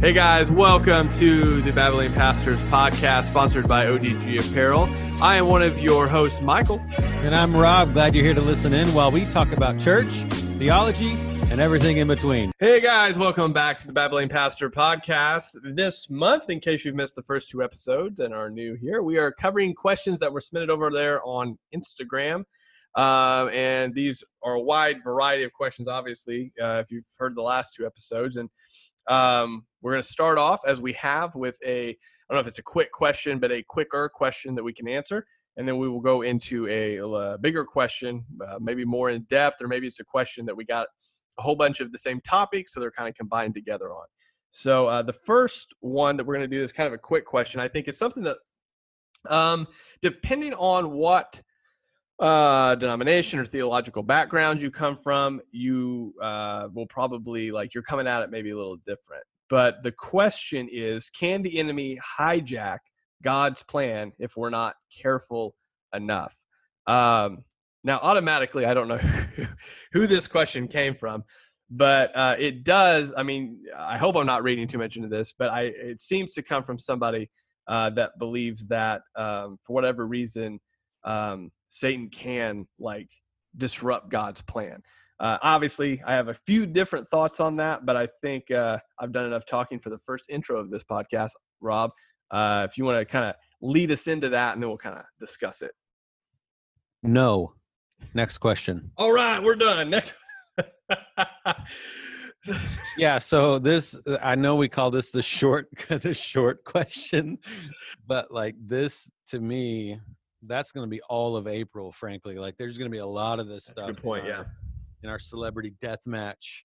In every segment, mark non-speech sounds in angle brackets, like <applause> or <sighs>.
Hey guys, welcome to the Babylon Pastors podcast sponsored by ODG Apparel. I am one of your hosts, Michael. And I'm Rob. Glad you're here to listen in while we talk about church, theology, and everything in between. Hey guys, welcome back to the Babylon Pastor podcast. This month, in case you've missed the first two episodes and are new here, we are covering questions that were submitted over there on Instagram. Uh, and these are a wide variety of questions, obviously, uh, if you've heard the last two episodes. And um, we're going to start off as we have with a, I don't know if it's a quick question, but a quicker question that we can answer. And then we will go into a, a bigger question, uh, maybe more in depth, or maybe it's a question that we got a whole bunch of the same topic, so they're kind of combined together on. So uh, the first one that we're going to do is kind of a quick question. I think it's something that, um, depending on what uh, denomination or theological background you come from, you uh, will probably like you're coming at it maybe a little different. But the question is, can the enemy hijack God's plan if we're not careful enough? Um, now, automatically, I don't know <laughs> who this question came from, but uh, it does. I mean, I hope I'm not reading too much into this, but I it seems to come from somebody uh, that believes that um, for whatever reason um, Satan can like disrupt God's plan. Uh, obviously, I have a few different thoughts on that, but I think uh, I've done enough talking for the first intro of this podcast. Rob, uh, if you want to kind of lead us into that, and then we'll kind of discuss it. No. Next question. All right, we're done. Next. <laughs> yeah so this i know we call this the short <laughs> the short question but like this to me that's going to be all of April, frankly. Like, there's going to be a lot of this that's stuff. Good point. In our, yeah. In our celebrity death match,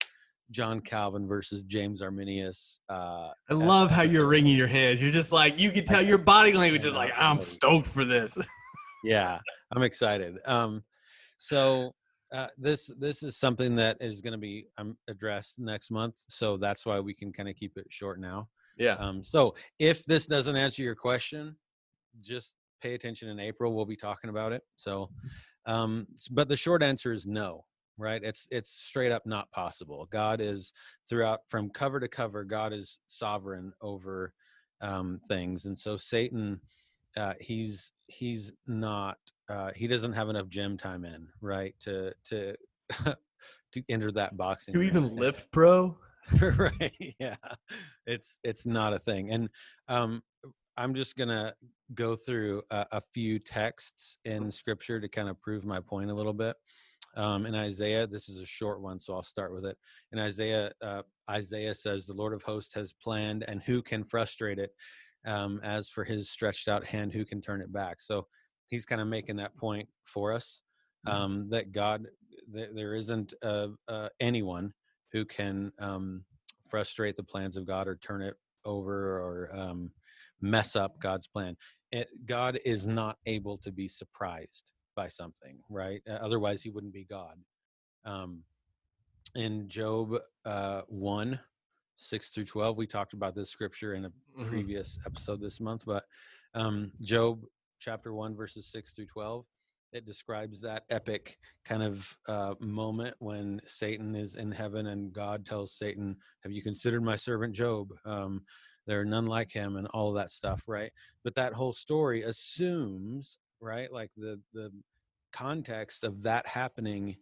John Calvin versus James Arminius. Uh, I love how you're wringing your hands. You're just like you can tell your body language is like I'm stoked for this. <laughs> yeah, I'm excited. Um, so uh, this this is something that is going to be um, addressed next month. So that's why we can kind of keep it short now. Yeah. Um, so if this doesn't answer your question, just pay attention in April. We'll be talking about it. So, um, but the short answer is no. Right? It's it's straight up not possible. God is throughout from cover to cover. God is sovereign over um, things, and so Satan, uh, he's he's not. Uh, he doesn't have enough gym time in right to to <laughs> to enter that boxing. You even <laughs> lift, pro? right? Yeah, it's it's not a thing, and um, I'm just gonna go through a, a, few texts in Scripture to kind of prove my point a little bit. Um, in Isaiah, this is a short one, so I'll start with it. In Isaiah, uh, Isaiah says, "The Lord of hosts has planned, and who can frustrate it? Um, as for His stretched out hand, who can turn it back?" So he's kind of making that point for us mm-hmm. um, that God, th- there isn't uh, uh, anyone who can um, frustrate the plans of God or turn it over or um, mess up God's plan. It, God is not able to be surprised by something, right? Otherwise, he wouldn't be God. Um, in Job uh, 1, 6 through 12, we talked about this scripture in a mm-hmm. previous episode this month, but um, Job chapter 1, verses 6 through 12, it describes that epic kind of uh, moment when Satan is in heaven and God tells Satan, Have you considered my servant Job? Um, there are none like him and all of that stuff right? But that whole story assumes right like the the context of that happening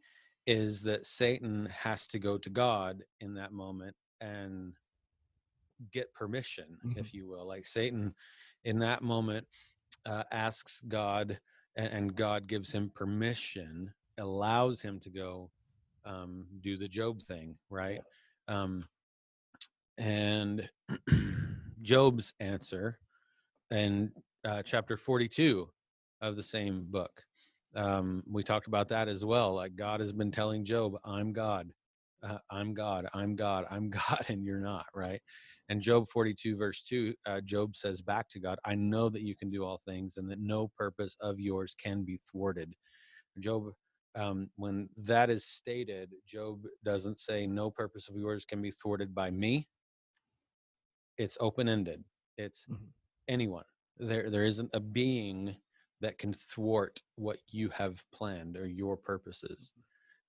is that satan has to go to god in that moment and get permission mm-hmm. if you will like satan in that moment uh, asks god and, and, god gives him permission allows him to go um, do the job thing right? Um, and <clears throat> Job's answer in uh, chapter 42 of the same book. Um, we talked about that as well. Like God has been telling Job, I'm God, uh, I'm God, I'm God, I'm <laughs> God, and you're not, right? And Job 42, verse 2, uh, Job says back to God, I know that you can do all things and that no purpose of yours can be thwarted. Job, um, when that is stated, Job doesn't say, No purpose of yours can be thwarted by me it's open ended. It's mm-hmm. anyone. There there isn't a being that can thwart what you have planned or your purposes.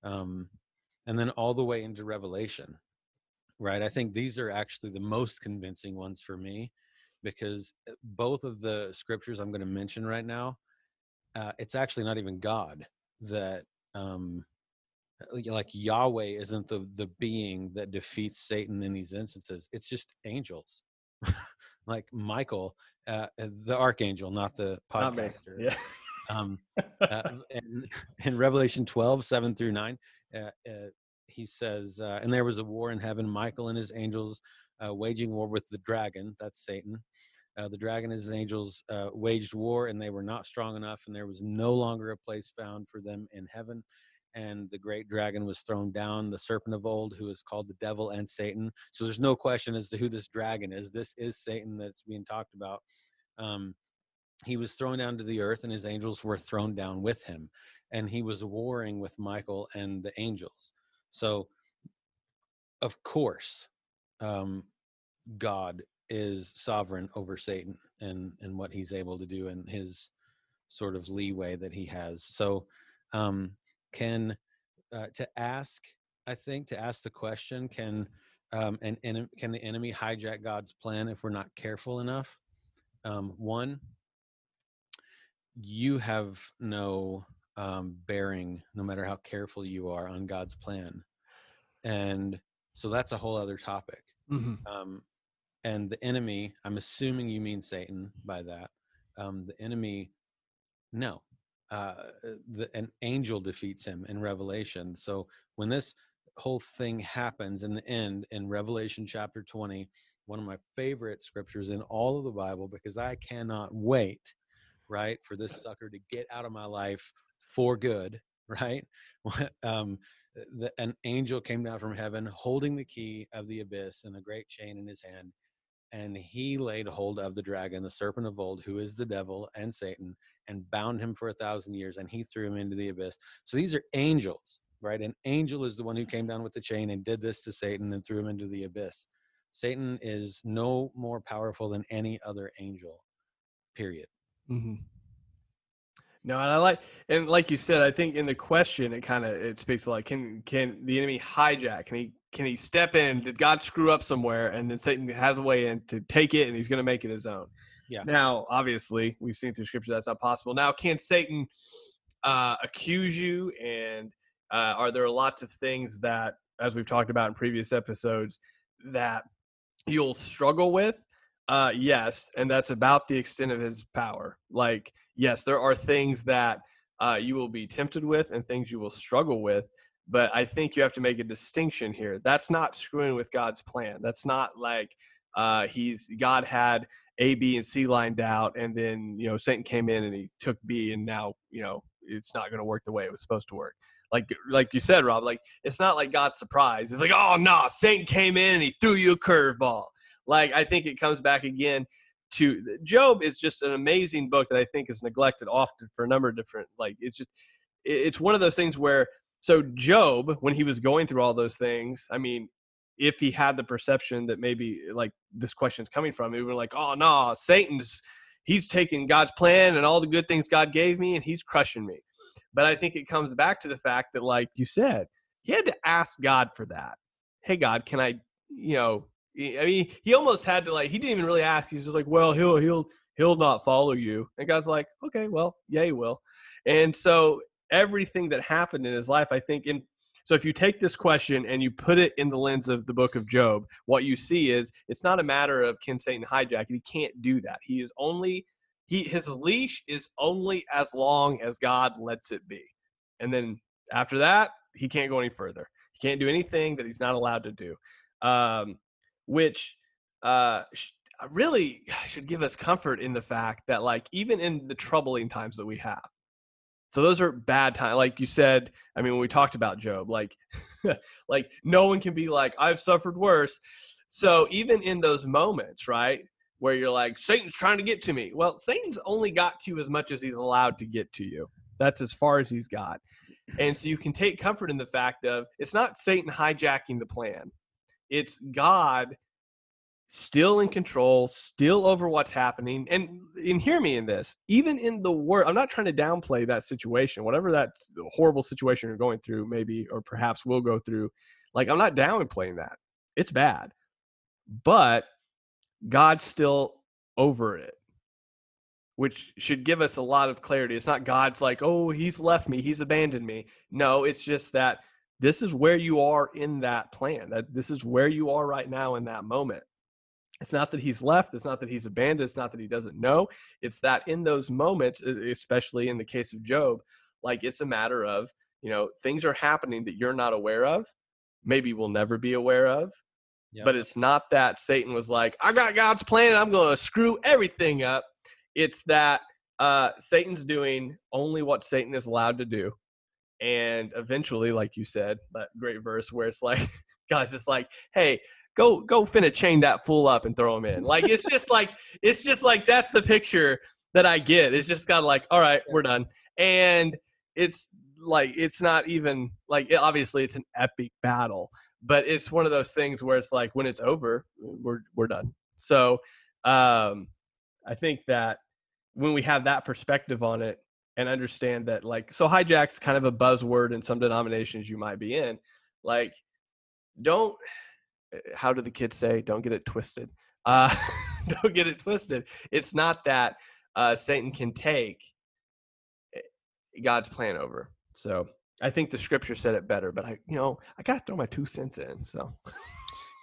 Um, and then all the way into Revelation. right? I think these are actually the most convincing ones for me because uh, both of the scriptures I'm going to mention right now, uh, it's actually not even God that um, like Yahweh isn't the the being that defeats Satan in these instances. It's just angels, <laughs> like Michael, uh, uh the archangel, not the podcaster. Not yeah. um, <laughs> uh, in, in, Revelation 12, 7 through 9, uh, uh he says, uh, And there was a war in heaven, Michael and his angels waging war with the dragon, that's Satan. the dragon and his angels waged war, and they were not strong enough, and there was no longer a place found for them in heaven and the great dragon was thrown down, the serpent of old, who is called the devil and Satan. So there's no question as to who this dragon is. This is Satan that's being talked about. Um, he was thrown down to the earth, and his angels were thrown down with him. And he was warring with Michael and the angels. So, of course, um, God is sovereign over Satan and and what he's able to do and his sort of leeway that he has. So, um, can uh, to ask i think to ask the question can um, and, and can the enemy hijack god's plan if we're not careful enough? Um, one you have no um, bearing no matter how careful you are on god's plan. And so that's a whole other topic. Mm-hmm. um, and the enemy i'm assuming you mean satan by that um, the enemy no uh, the, an angel defeats him in Revelation. So when this whole thing happens in the end in Revelation chapter 20, one of my favorite scriptures in all of the Bible because I cannot wait, right, for this <laughs> sucker to get out of my life for good, <laughs> right? um, the, an angel came down from heaven holding the key of the abyss and a great chain in his hand and he laid hold of the dragon, the serpent of old, who is the devil and Satan, and bound him for a thousand years, and he threw him into the abyss. So these are angels, right? An angel is the one who came down with the chain and did this to Satan and threw him into the abyss. Satan is no more powerful than any other angel, period. Mm-hmm. No, and I like, and like you said, I think in the question, it kind of it speaks like, can can the enemy hijack? Can he can he step in? Did God screw up somewhere, and then Satan has a way in to take it, and he's going to make it his own? Yeah. Now, obviously, we've seen through Scripture that's not possible. Now, can Satan uh, accuse you? And uh, are there lots of things that, as we've talked about in previous episodes, that you'll struggle with? Uh, yes, and that's about the extent of his power. Like, yes, there are things that uh, you will be tempted with and things you will struggle with. But I think you have to make a distinction here. That's not screwing with God's plan. That's not like uh, he's God had A, B, and C lined out, and then you know Satan came in and he took B, and now you know it's not going to work the way it was supposed to work. Like like you said, Rob. Like it's not like God's surprised. It's like oh no, nah, Satan came in and he threw you a curveball. Like I think it comes back again to Job is just an amazing book that I think is neglected often for a number of different like it's just it's one of those things where so Job when he was going through all those things I mean if he had the perception that maybe eh, like this question is coming from he would be like oh no Satan's he's taking God's plan and all the good things God gave me and he's crushing me but I think it comes back to the fact that like you said he had to ask God for that hey God can I you know I mean, he almost had to like he didn't even really ask. He's just like, well, he'll he'll he'll not follow you. And God's like, okay, well, yeah, he will. And so everything that happened in his life, I think, in so if you take this question and you put it in the lens of the book of Job, what you see is it's not a matter of can Satan hijack. He can't do that. He is only he his leash is only as long as God lets it be. And then after that, he can't go any further. He can't do anything that he's not allowed to do. Um, which uh, really <sighs> should give us comfort in the fact that, like, even in the troubling times that we have, so those are bad times. Like you said, I mean, when we talked about Job, like, <laughs> like no one can be like, I've suffered worse. So even in those moments, right, where you're like, Satan's trying to get to me. Well, Satan's only got to you as much as he's allowed to get to you. That's as far as he's got. And so you can take comfort in the fact of it's not Satan hijacking the plan. It's God still in control, still over what's happening. And and hear me in this. Even in the worst, I'm not trying to downplay that situation, whatever that horrible situation you're going through, maybe or perhaps will go through. Like I'm not downplaying that. it's bad. But God's still over it, which should give us a lot of clarity. It's not God's like, oh, he's left me, he's abandoned me. No, it's just that this is where you are in that plan, that this is where you are right now in that moment. It's not that he's left, it's not that he's abandoned, it's not that he doesn't know. It's that in those moments, especially in the case of Job, like it's a matter of, you know, things are happening that you're not aware of, maybe will never be aware of Yep. But it's not that Satan was like, I got God's plan, I'm going to screw everything up. It's that uh, Satan's doing only what Satan is allowed to do. And eventually, like you said, that great verse where it's like, <laughs> God's just like, hey, go go finna chain that fool up and throw him in. Like it's just like it's just like that's the picture that I get. It's just kind of like, all right, we're done. And it's like it's not even like it, obviously it's an epic battle, but it's one of those things where it's like when it's over, we're we're done. So um, I think that when we have that perspective on it and understand that like so hijack's kind of a buzzword in some denominations you might be in, like don't how do the kids say don't get it twisted. Uh, <laughs> don't get it twisted. It's not that uh, Satan can take eh, God's plan over. So I think the scripture said it better, but I, you know, I got to throw my two cents in. So,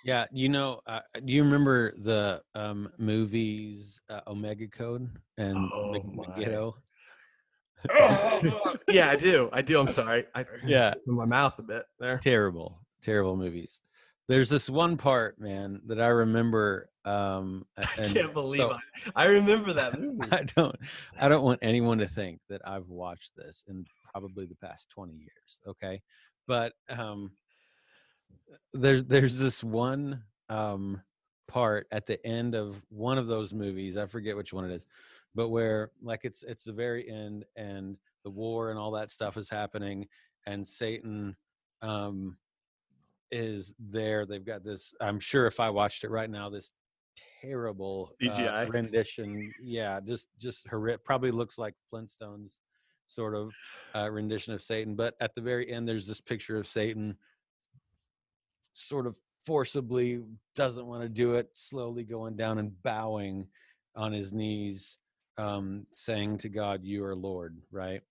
yeah, you know, uh, do you remember the um, movies uh, Omega Code and oh, Megiddo? <laughs> yeah, I do. I do. I'm sorry. I yeah, <laughs> my mouth a bit there. Terrible, terrible movies. There's this one part, man, that I remember. Um, I can't believe so, I, I remember that <laughs> movie. I don't. I don't want anyone to think that I've watched this in probably the past 20 years okay but um there's there's this one um part at the end of one of those movies i forget which one it is but where like it's it's the very end and the war and all that stuff is happening and satan um is there they've got this i'm sure if i watched it right now this terrible uh, rendition yeah just just horrific probably looks like flintstones sort of uh, rendition of Satan. But at the very end, there's this picture of Satan sort of forcibly doesn't want to do it, slowly going down and bowing on his knees, um, saying to God, "You are Lord." Right,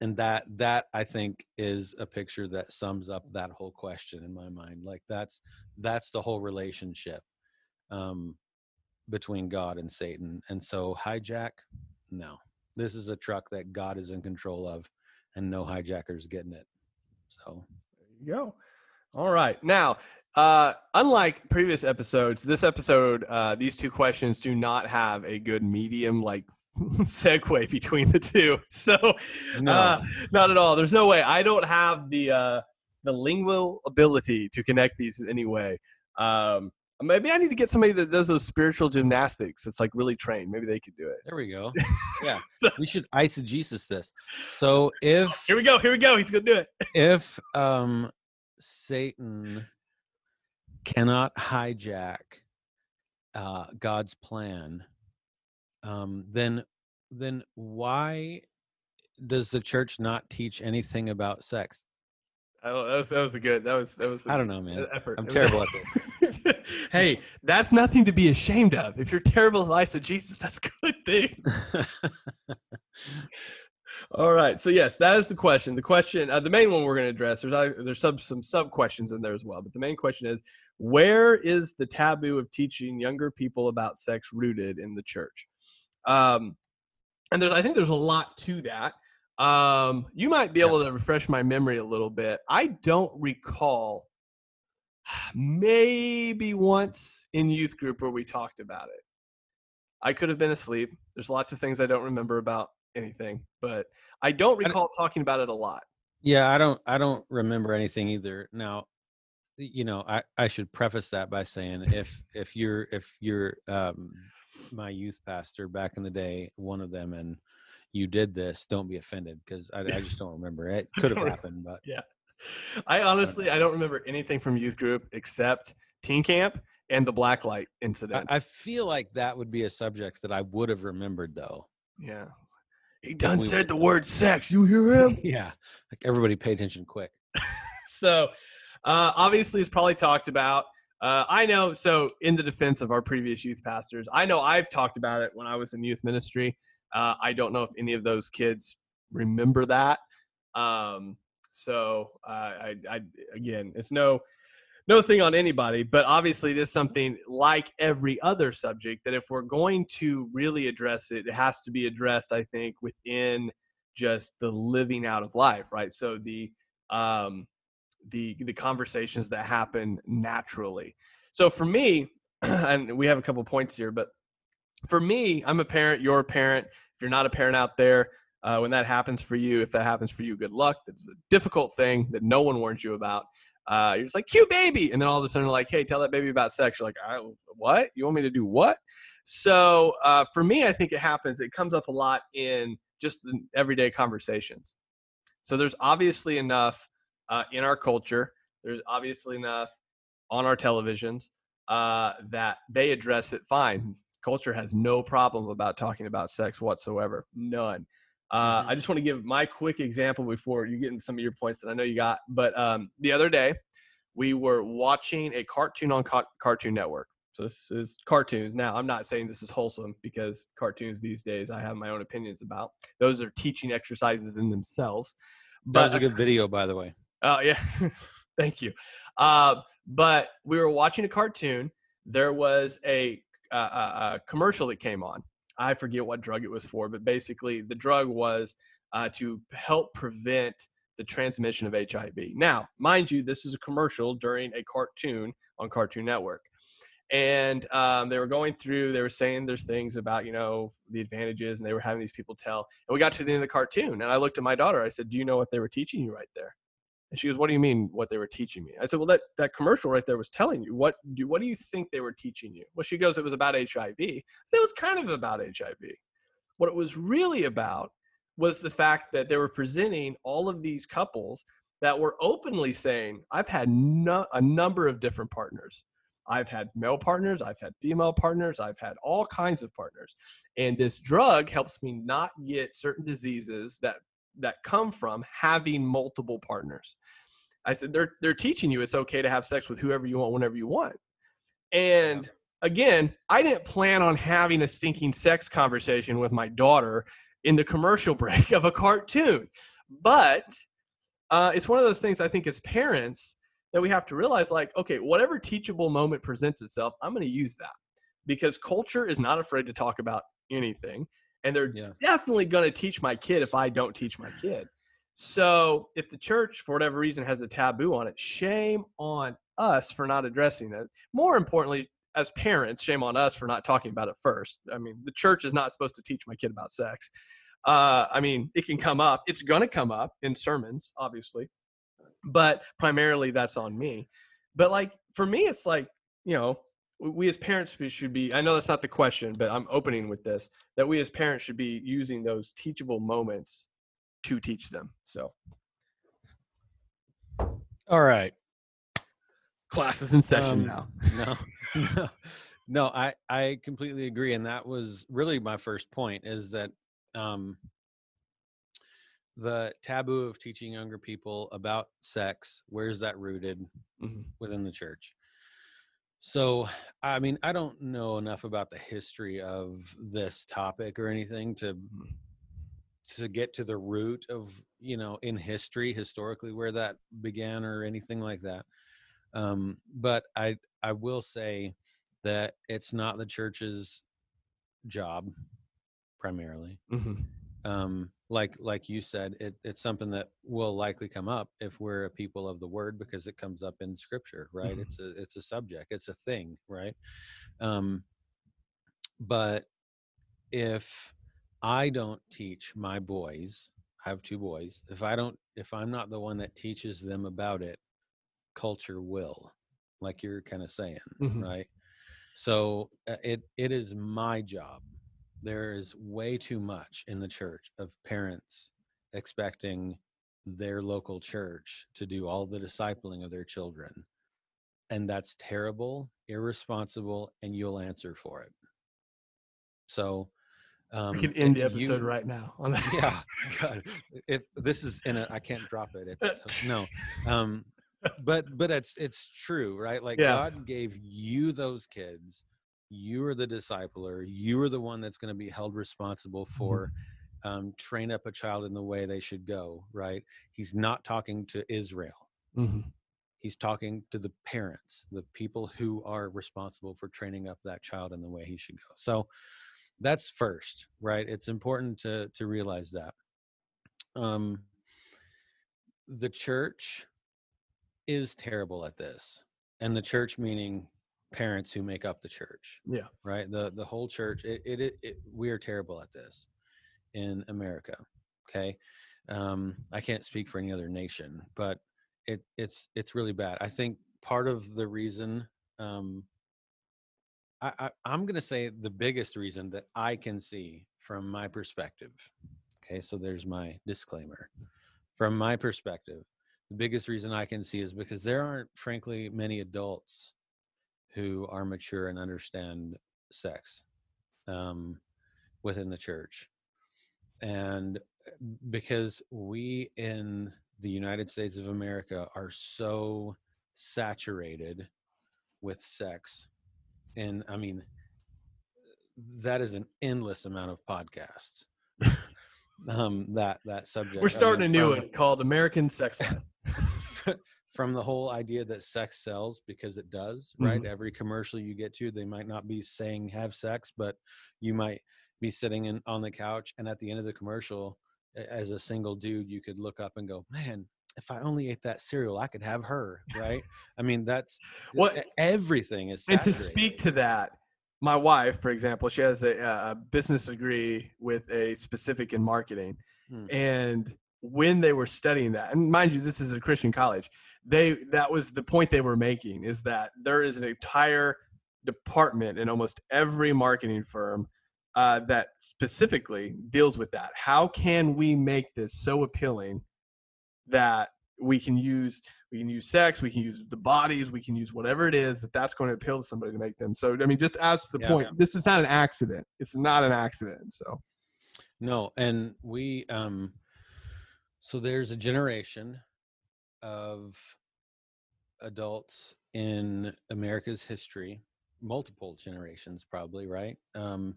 and that that I think is a picture that sums up that whole question in my mind. Like that's that's the whole relationship um, between God and Satan. And so hijack, no this is a truck that God is in control of, and no hijackers getting it. So there you go. All right, now. Uh, unlike previous episodes, this episode, uh, these two questions do not have a good medium like <laughs> segue between the two. <laughs> So, no. uh, not at all. There's no way. I don't have the uh, the lingual ability to connect these in any way. Um, Maybe I need to get somebody that does those spiritual gymnastics. That's like really trained. Maybe they could do it. There we go. <laughs> Yeah, so, we should eisegesis this. So if here we go, here we go. He's gonna do it. if um, Satan cannot hijack uh, God's plan, um, then then why does the church not teach anything about sex? I don't. That was that was a good. That was that was. I don't know, man. Effort. I'm terrible at this. <laughs> hey, that's nothing to be ashamed of. If you're terrible at Jesus, that's a <laughs> good thing. All right. So yes, that is the question. The question, uh, the main one we're going to address. There's there's some some sub questions in there as well, but the main question is, where is the taboo of teaching younger people about sex rooted in the church? Um, and there's I think there's a lot to that. Um, you might be able to refresh my memory a little bit. I don't recall <sighs> maybe once in youth group where we talked about it. I could have been asleep. There's lots of things I don't remember about anything, but I don't recall talking about it a lot. Yeah, I don't I don't remember anything either. Now, you know, I I should preface that by saying if if you're if you're um my youth pastor back in the day, one of them and you did this, don't be offended because I, I, just don't remember. It <laughs> could have happened, but yeah. I honestly I don't remember anything from youth group except teen camp and the blacklight incident. I, I feel like that would be a subject that I would have remembered though. Yeah. He done said the word sex. You hear him? <laughs> yeah. Like everybody pay attention quick. <laughs> so uh obviously it's probably talked about. Uh, I know. So, in the defense of our previous youth pastors, I know I've talked about it when I was in youth ministry. Uh, I don't know if any of those kids remember that. Um, so, uh, I, I, again, it's no, no thing on anybody, but obviously, it is something like every other subject that if we're going to really address it, it has to be addressed. I think within just the living out of life, right? So the um, the the conversations that happen naturally. So for me, <clears throat> and we have a couple points here, but for me, I'm a parent. You're a parent. If you're not a parent out there, uh, when that happens for you, if that happens for you, good luck. That's a difficult thing that no one warns you about. Uh, you're just like cute baby, and then all of a sudden, like, hey, tell that baby about sex. You're like, what? You want me to do what? So uh, for me, I think it happens. It comes up a lot in just in everyday conversations. So there's obviously enough uh, in our culture. There's obviously enough on our televisions uh, that they address it fine. Culture has no problem about talking about sex whatsoever. None. Uh, mm-hmm. I just want to give my quick example before you get into some of your points that I know you got. But um, the other day, we were watching a cartoon on Cartoon Network. So this is cartoons. Now, I'm not saying this is wholesome because cartoons these days I have my own opinions about. Those are teaching exercises in themselves. But, that was a good video, by the way. Oh yeah, <laughs> thank you. Uh, but we were watching a cartoon. There was a, a, a, commercial that came on. I forget what drug it was for, but basically the drug was uh, to help prevent the transmission of HIV. Now, mind you, this is a commercial during a cartoon on Cartoon Network and um, they were going through they were saying there's things about you know the advantages and they were having these people tell and we got to the end of the cartoon and i looked at my daughter i said do you know what they were teaching you right there and she goes what do you mean what they were teaching me? I said well that, that commercial right there was telling you. What do what do you think they were teaching you? Well she goes it was about hiv it was kind of about hiv what it was really about was the fact that they were presenting all of these couples that were openly saying i've had no, a number of different partners. I've had male partners, I've had female partners, I've had all kinds of partners. And this drug helps me not get certain diseases that that come from having multiple partners. I said they're they're teaching you it's okay to have sex with whoever you want whenever you want. And again, I didn't plan on having a stinking sex conversation with my daughter in the commercial <laughs> break of a cartoon. But uh, it's one of those things I think as parents, that we have to realize like okay whatever teachable moment presents itself i'm going to use that because culture is not afraid to talk about anything and they're yeah. definitely going to teach my kid if i don't teach my kid. So if the church for whatever reason has a taboo on it shame on us for not addressing that. More importantly as parents shame on us for not talking about it first. I mean the church is not supposed to teach my kid about sex. Uh, i mean it can come up. It's going to come up in sermons obviously but primarily that's on me. But like for me it's like you know we as parents should be i know that's not the question but i'm opening with this that we as parents should be using those teachable moments to teach them so. All right. Class is in session um, now. <laughs> no no no i i completely agree and that was really my first point is that um the taboo of teaching younger people about sex where's that rooted? Mm-hmm. within the church so i mean i don't know enough about the history of this topic or anything to mm-hmm. to get to the root of you know in history historically where that began or anything like that um but i i will say that it's not the church's job primarily mm-hmm. Um like like you said it, it's something that will likely come up if we're a people of the word because it comes up in scripture right mm-hmm. it's a it's a subject it's a thing right um but if i don't teach my boys i have two boys if i don't if i'm not the one that teaches them about it culture will like you're kind of saying mm-hmm. right so uh, it it is my job there is way too much in the church of parents expecting their local church to do all the discipling of their children. And that's terrible, irresponsible, and you'll answer for it. So, um, we can end the episode you, right now. On <laughs> that. yeah, God, if this is in a, I can't drop it. It's uh, no. <laughs> Um, but but it's it's true, right? Like Yeah. God gave you those kids. You are the discipler. You are the one that's going to be held responsible Mm-hmm. for um, train up a child in the way they should go. Right? He's not talking to Israel. Mhm. He's talking to the parents, the people who are responsible for training up that child in the way he should go. So that's first, right? It's important to to realize that. Um, the church is terrible at this, and the church meaning parents who make up the church, Yeah. right? The the whole church. It it, it, it we are terrible at this in America. Okay, um, I can't speak for any other nation, but it it's it's really bad. I think part of the reason. Um, I, I, I'm going to say the biggest reason that I can see from my perspective. Okay, so there's my disclaimer. From my perspective, the biggest reason I can see is because there aren't, frankly, many adults who are mature and understand sex um, within the church. And uh, because we in the United States of America are so saturated with sex, and I mean, that is an endless amount of podcasts. <laughs> um, that that subject. We're I starting a new from- one called American Sex. <laughs> from the whole idea that sex sells because it does right? Every commercial you get to they might not be saying have sex but you might be sitting in on the couch and at the end of the commercial as a single dude you could look up and go man if i only ate that cereal i could have her right? I mean that's What- e- everything is and to speak to that my wife for example she has a, a business degree with a specific in marketing Hmm. and when they were studying that and mind you this is a christian college they that was the point they were making is that there is an entire department in almost every marketing firm uh, that specifically deals with that. How can we make this so appealing that we can use we can use sex we can use the bodies we can use whatever it is that that's going to appeal to somebody to make them? So i mean just as the Yeah. point this is not an accident. It's not an accident so. No, and we um so there's a generation of adults in America's history, multiple generations probably, right? Um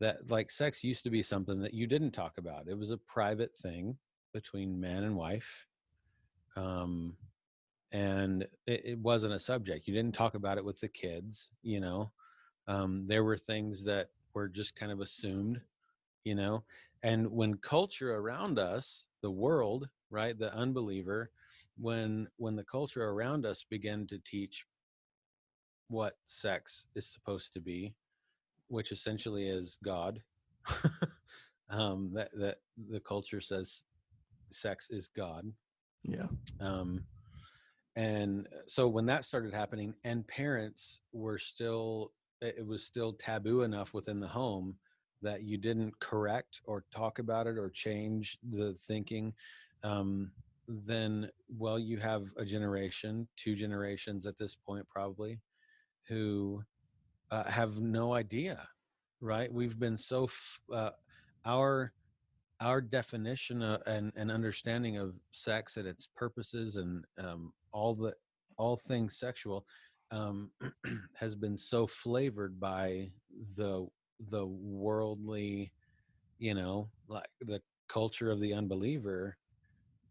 that like sex used to be something that you didn't talk about. It was a private thing between man and wife. Um and it, it wasn't a subject. You didn't talk about it with the kids, you know. Um there were things that were just kind of assumed you know and when culture around us the world right the unbeliever when when the culture around us began to teach what sex is supposed to be which essentially is god <laughs> um that that the culture says sex is god. Yeah. Um, and so when that started happening and parents were still it it was still taboo enough within the home that you didn't correct or talk about it or change the thinking um, then well you have a generation two generations at this point probably who uh, have no idea right? We've been so f- uh, our our definition of, and, and understanding of sex and its purposes and um, all the all things sexual um, <clears throat> has been so flavored by the the worldly you know like the culture of the unbeliever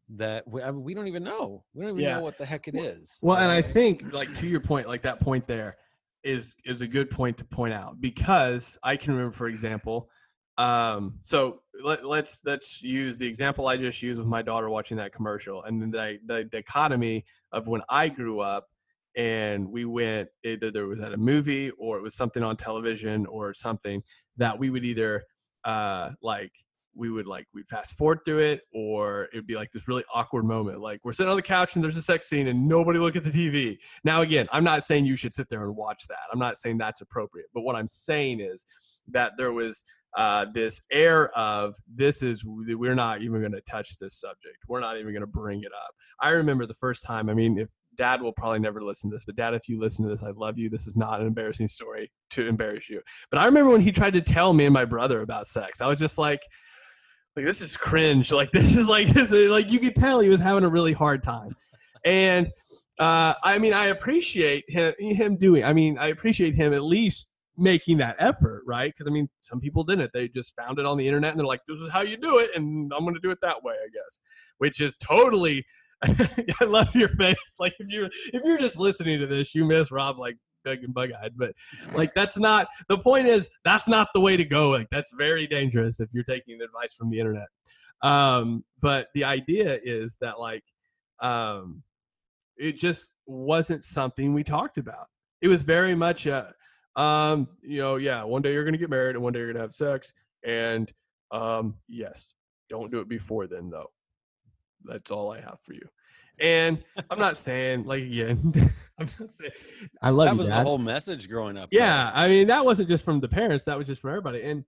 that we, I mean, we don't even know we don't even Yeah. know what the heck it is. Well, and I think like to your point, like that point there is is a good point to point out because I can remember, for example, um, so let, let's let's use the example I just used with my daughter watching that commercial, and then the, the dichotomy of when I grew up and we went either there was at a movie or it was something on television or something that we would either uh like we would like we'd fast forward through it or it'd be like this really awkward moment like we're sitting on the couch and there's a sex scene and nobody look at the tv now again i'm not saying you should sit there and watch that. I'm not saying that's appropriate but what i'm saying is that there was uh, this air of this is we're not even going to touch this subject. We're not even going to bring it up. I remember the first time i mean if dad will probably never listen to this but dad if you listen to this i love you this is not an embarrassing story to embarrass you but i remember when he tried to tell me and my brother about sex i was just like like this is cringe like this is like <laughs> this is like you could tell he was having a really hard time and uh, I mean, I appreciate him him doing. I mean, I appreciate him at least making that effort, right? Because I mean, some people didn't. They just found it on the internet and they're like, "This is how you do it," and I'm going to do it that way, I guess. Which is totally. <laughs> I love your face. Like if you're if you're just listening to this, you miss Rob like big and bug eyed. But like that's not the point. Is that's not the way to go. Like that's very dangerous if you're taking advice from the internet. Um, but the idea is that like um, it just wasn't something we talked about. It was very much a, um, you know, yeah, one day you're to get married and one day you're to have sex. And um, yes, don't do it before then, though. That's all I have for you. And I'm not saying like again, <laughs> I'm not saying I love that you, was Dad. the whole message growing up. Yeah, I mean that wasn't just from the parents; that was just from everybody. And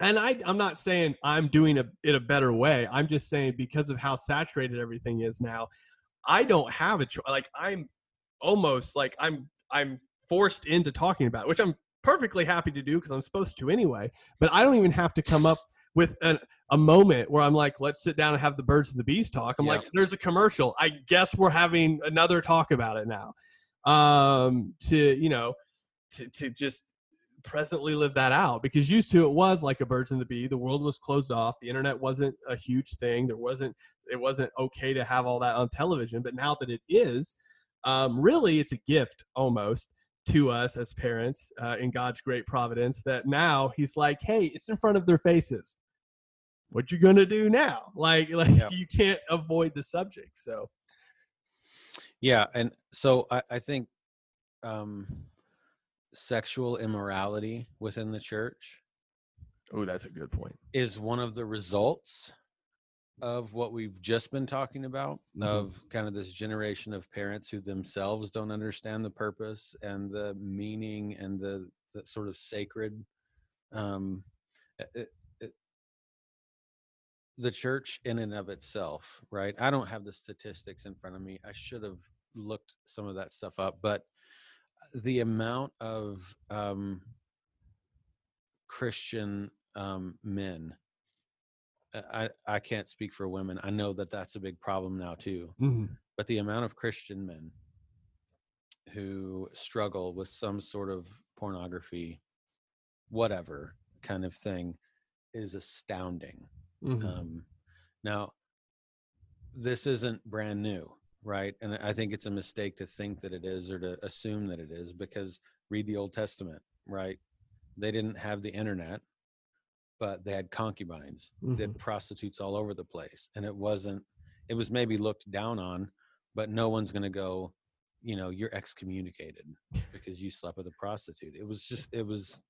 and I, I'm not saying I'm doing a, it a better way. I'm just saying because of how saturated everything is now, I don't have a choice. Like I'm almost like I'm I'm forced into talking about it, which I'm perfectly happy to do because I'm supposed to anyway. But I don't even have to come up with an, a moment where I'm like, let's sit down and have the birds and the bees talk. I'm Yeah. like, there's a commercial. I guess we're having another talk about it now. Um, to you know, to to just presently live that out because used to it was like a birds and the bee the world was closed off the internet wasn't a huge thing there wasn't it wasn't okay to have all that on television but now that it is um, really it's a gift almost to us as parents uh, in god's great providence that now he's like hey it's in front of their faces what you're gonna do now <laughs> like like Yeah. you can't avoid the subject so Yeah, and so I, I think um, sexual immorality within the church oh that's a good point is one of the results of what we've just been talking about Mhm. of kind of this generation of parents who themselves don't understand the purpose and the meaning and the, the sort of sacred um it- the church in and of itself right i don't have the statistics in front of me i should have looked some of that stuff up but the amount of um christian um men uh, I, I can't speak for women. I know that that's a big problem now too. Mhm. But the amount of Christian men who struggle with some sort of pornography, whatever kind of thing, is astounding. Mhm. Um, now, this isn't brand new, right? And I think it's a mistake to think that it is or to assume that it is because read the Old Testament, right? They didn't have the internet, but they had concubines, they had prostitutes all over the place. And it wasn't, it was maybe looked down on, but no one's going to go, you know, you're excommunicated because you slept with a prostitute. It was just, it was,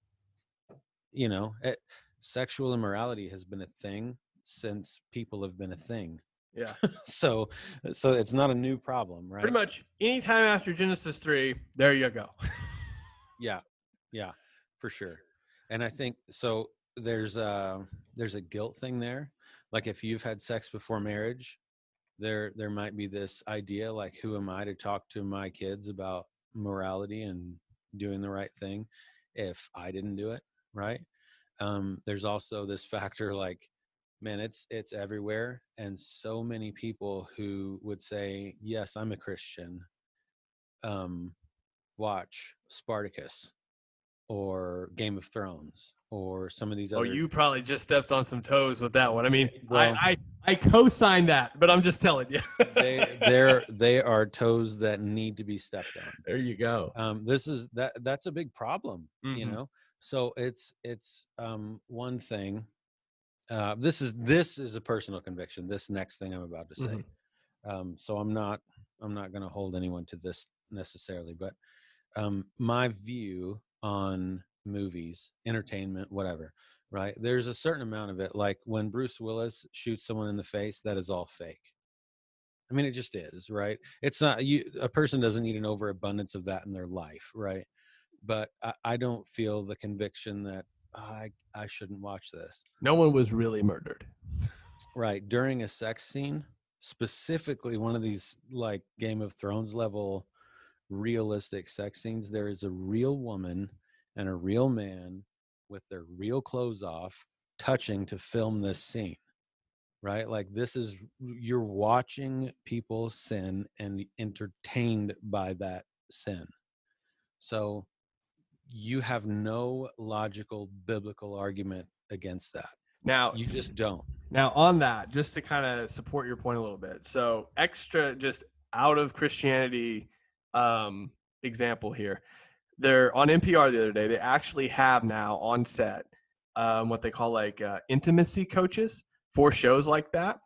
you know, it, sexual immorality has been a thing since people have been a thing. yeah <laughs> So, uh, so it's not a new problem, right? pretty much anytime after genesis 3 there you go <laughs> Yeah, yeah, for sure. And I think so. There's a there's a guilt thing there. Like if you've had sex before marriage, there there might be this idea like, who am I to talk to my kids about morality and doing the right thing if I didn't do it, right? Um, there's also this factor like, man, it's it's everywhere, and so many people who would say, yes, I'm a Christian. Um, watch Spartacus or Game of Thrones or some of these Oh, other Oh, you probably just stepped on some toes with that one. I mean, Well- I, I I co-signed that, but I'm just telling you. they they're they are toes that need to be stepped on. there you go. Um this is that that's a big problem, you Mhm. know. So it's it's um one thing uh this is this is a personal conviction this next thing I'm about to say. Um so I'm not I'm not going to hold anyone to this necessarily, but um my view on movies, entertainment, whatever, right? There's a certain amount of it. Like when Bruce Willis shoots someone in the face, that is all fake. I mean, it just is, right? It's not you. A person doesn't need an overabundance of that in their life, right? But I, I don't feel the conviction that I I shouldn't watch this. No one was really murdered. Right during a sex scene, specifically one of these like Game of Thrones level realistic sex scenes, there is a real woman and a real man with their real clothes off touching to film this scene. right? Like this is you're watching people sin and entertained by that sin. So you have no logical biblical argument against that. Now you just don't. Now on that, just to kind of support your point a little bit. So extra just out of Christianity um example here. They're on NPR the other day. They actually have now on set um, what they call like uh, intimacy coaches for shows like that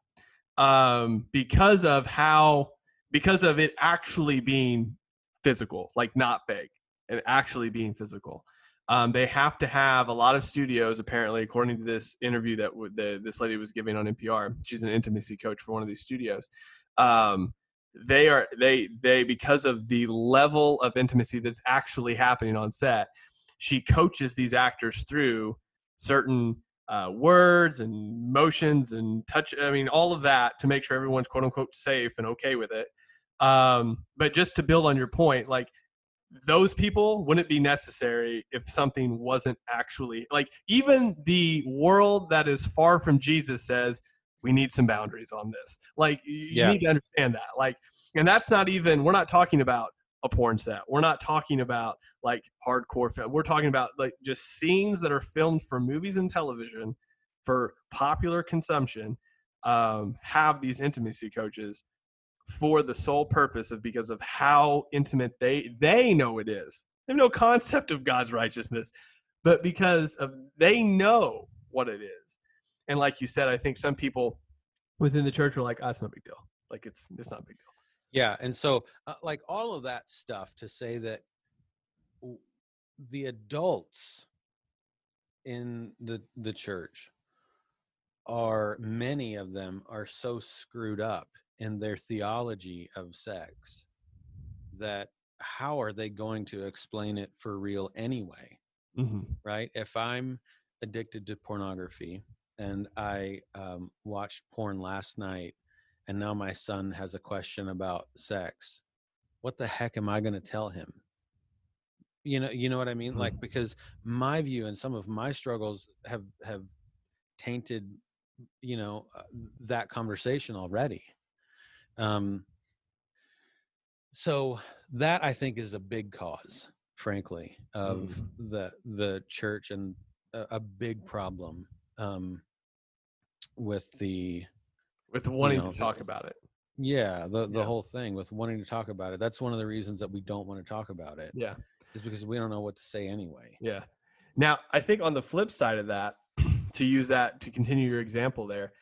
um, because of how because of it actually being physical, like not fake, and actually being physical. Um, they have to have a lot of studios apparently according to this interview that w- the, this lady was giving on npr she's an intimacy coach for one of these studios um, they are they they because of the level of intimacy that's actually happening on set she coaches these actors through certain uh, words and motions and touch i mean all of that to make sure everyone's quote unquote safe and okay with it um, but just to build on your point like those people wouldn't be necessary if something wasn't actually like even the world that is far from jesus says we need some boundaries on this. Like you yeah. need to understand that. Like, and that's not even we're not talking about a porn set. We're not talking about like hardcore film. We're talking about like just scenes that are filmed for movies and television for popular consumption. Um, have these intimacy coaches for the sole purpose of because of how intimate they they know it is. They have no concept of God's righteousness, but because of they know what it is and like you said, I think some people within the church are like, "Ah, it's no big deal. Like it's it's not a big deal." Yeah, and so uh, like all of that stuff to say that the adults in the the church are many of them are so screwed up in their theology of sex that how are they going to explain it for real anyway mm-hmm. right if i'm addicted to pornography and I um, watched porn last night, and now my son has a question about sex. What the heck am I going to tell him? You know, you know what I mean. Mm-hmm. Like because my view and some of my struggles have have tainted, you know, uh, that conversation already. Um, so that I think is a big cause, frankly, of mm-hmm. the the church and a, a big problem. Um, with the with wanting you know, to talk about it. Yeah, the the yeah. whole thing with wanting to talk about it. That's one of the reasons that we don't want to talk about it. Yeah. Is because we don't know what to say anyway. Yeah. Now, I think on the flip side of that, to use that to continue your example there,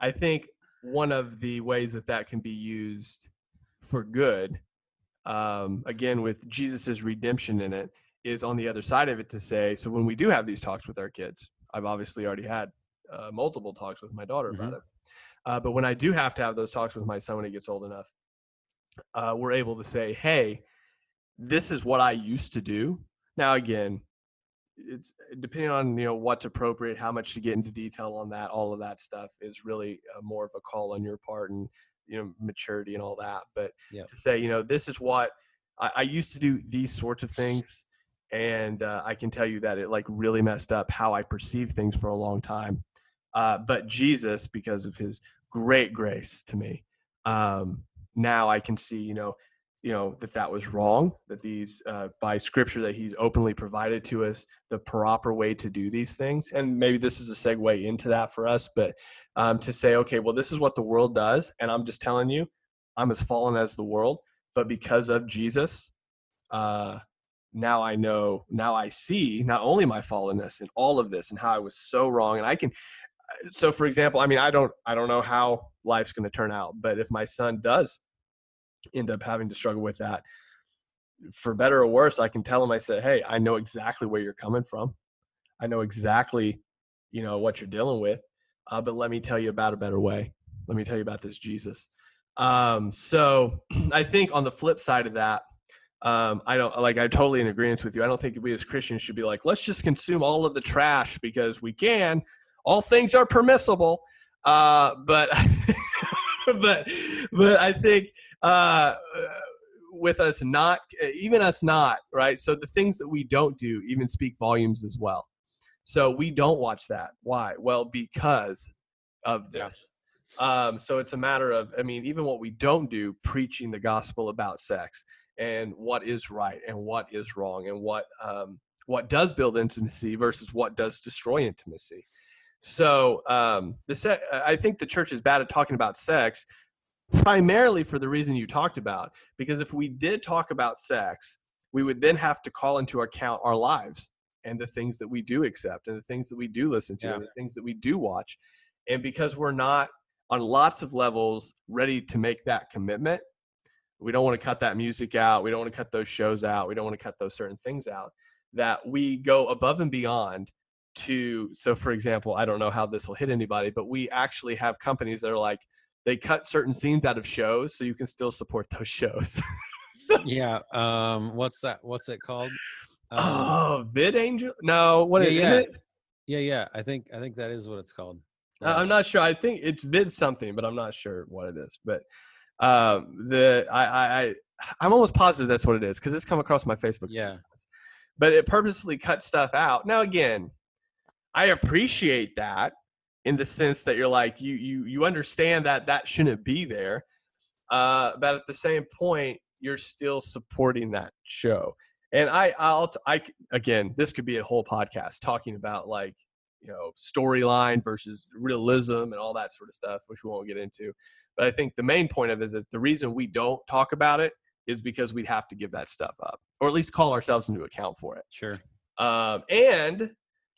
I think one of the ways that that can be used for good, um, again with Jesus's redemption in it, is on the other side of it to say. So when we do have these talks with our kids, I've obviously already had uh, multiple talks with my daughter mm-hmm. about it. Uh, but when I do have to have those talks with my son when he gets old enough, uh, we're able to say, "Hey, this is what I used to do." Now, again, it's depending on you know what's appropriate, how much to get into detail on that. All of that stuff is really uh, more of a call on your part, and you know maturity and all that. But yep. to say, you know, this is what I, I used to do these sorts of things and uh, I can tell you that it like really messed up how I perceive things for a long time. Uh, but Jesus, because of his great grace to me, um, now I can see, you know, you know that that was wrong. That these, uh, by Scripture, that He's openly provided to us the proper way to do these things. And maybe this is a segue into that for us. But um, to say, okay, well, this is what the world does, and I'm just telling you, I'm as fallen as the world. But because of Jesus, uh, now I know, now I see not only my fallenness in all of this and how I was so wrong. And I can, so for example i mean i don't i don't know how life's going to turn out but if my son does end up having to struggle with that for better or worse i can tell them, i said hey i know exactly where you're coming from i know exactly you know what you're dealing with uh, but let me tell you about a better way let me tell you about this jesus um, so <clears throat> i think on the flip side of that um, I don't like. I totally in agreement with you. I don't think we as Christians should be like, let's just consume all of the trash because we can, all things are permissible. Uh, but <laughs> <laughs> but but I think uh, with us not even us not right. So the things that we don't do even speak volumes as well. So we don't watch that. Why? Well, because of this. Um, so it's a matter of, I mean, even what we don't do, preaching the gospel about sex and what is right and what is wrong and what um, what does build intimacy versus what does destroy intimacy. So um, the se- I think the church is bad at talking about sex, primarily for the reason you talked about. Because if we did talk about sex, we would then have to call into account our lives and the things that we do accept and the things that we do listen to yeah. and the things that we do watch. And because we're not on lots of levels ready to make that commitment, we don't want to cut that music out. We don't want to cut those shows out. We don't want to cut those certain things out. That we go above and beyond to. So, for example, I don't know how this will hit anybody, but we actually have companies that are like, they cut certain scenes out of shows so you can still support those shows. <laughs> so, yeah. Um, what's that? What's it called? Um, oh, VidAngel? No, what yeah, is, yeah. it? Yeah, yeah. I think I think that is what it's called. Uh, I'm not sure. I think it's Vid something, but I'm not sure what it is. But um, the I, I I I'm almost positive that's what it is because it's come across my Facebook. Yeah. But it purposely cuts stuff out. Now again, I appreciate that in the sense that you're like you you you understand that that shouldn't be there. Uh, but at the same point, you're still supporting that show. And I I'll I again this could be a whole podcast talking about like you know storyline versus realism and all that sort of stuff which we won't get into. But I think the main point of it is that the reason we don't talk about it is because we'd have to give that stuff up or at least call ourselves into account for it. Sure. Um, and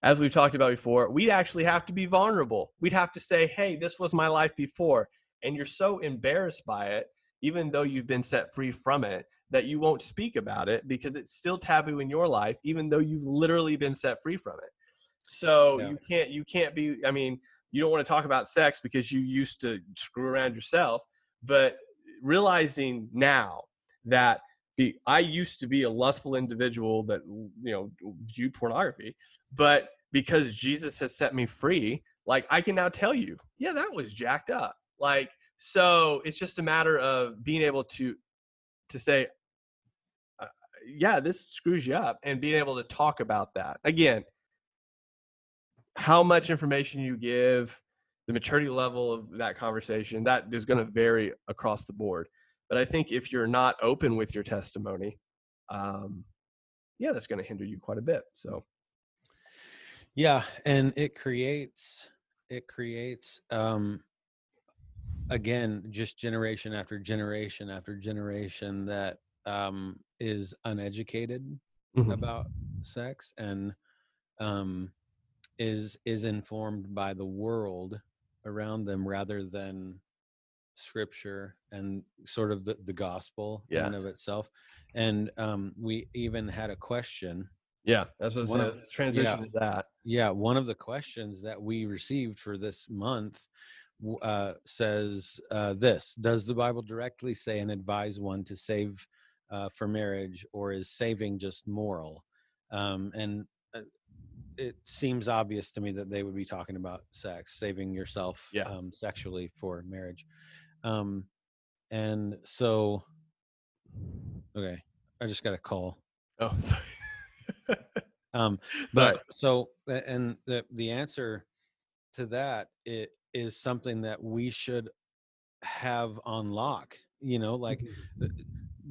as we've talked about before we'd actually have to be vulnerable we'd have to say hey this was my life before and you're so embarrassed by it even though you've been set free from it that you won't speak about it because it's still taboo in your life even though you've literally been set free from it so yeah. you can't you can't be i mean you don't want to talk about sex because you used to screw around yourself but realizing now that be, i used to be a lustful individual that you know viewed pornography but because jesus has set me free like i can now tell you yeah that was jacked up like so it's just a matter of being able to to say yeah, this screws you up, and being able to talk about that again. How much information you give, the maturity level of that conversation, that is going to vary across the board. But I think if you're not open with your testimony, um, yeah, that's going to hinder you quite a bit. So, yeah, and it creates it creates um, again just generation after generation after generation that um, is uneducated mm-hmm. about sex and um, is is informed by the world around them rather than scripture and sort of the, the gospel yeah. in of itself and um, we even had a question yeah that's what one of, transition yeah, that. yeah one of the questions that we received for this month uh, says uh, this does the bible directly say and advise one to save uh, for marriage or is saving just moral? Um, and uh, it seems obvious to me that they would be talking about sex saving yourself yeah. um, sexually for marriage. Um, and so okay i just got a call. Oh <laughs> sorry um <laughs> but so and the the answer to that it is something that we should have on lock you know like mm-hmm.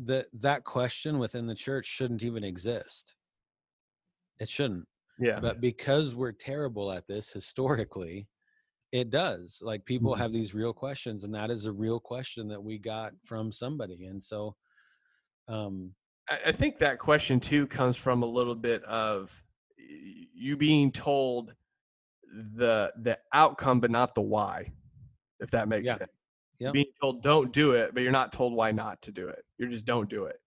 that that question within the church shouldn't even exist. It shouldn't yeah. but because we're terrible at this historically it does like people mm-hmm. have these real questions and that is a real question that we got from somebody and so um i think that question too comes from a little bit of you being told the the outcome but not the why if that makes yeah. sense being told don't do it, but you're not told why not to do it. You're just don't do it.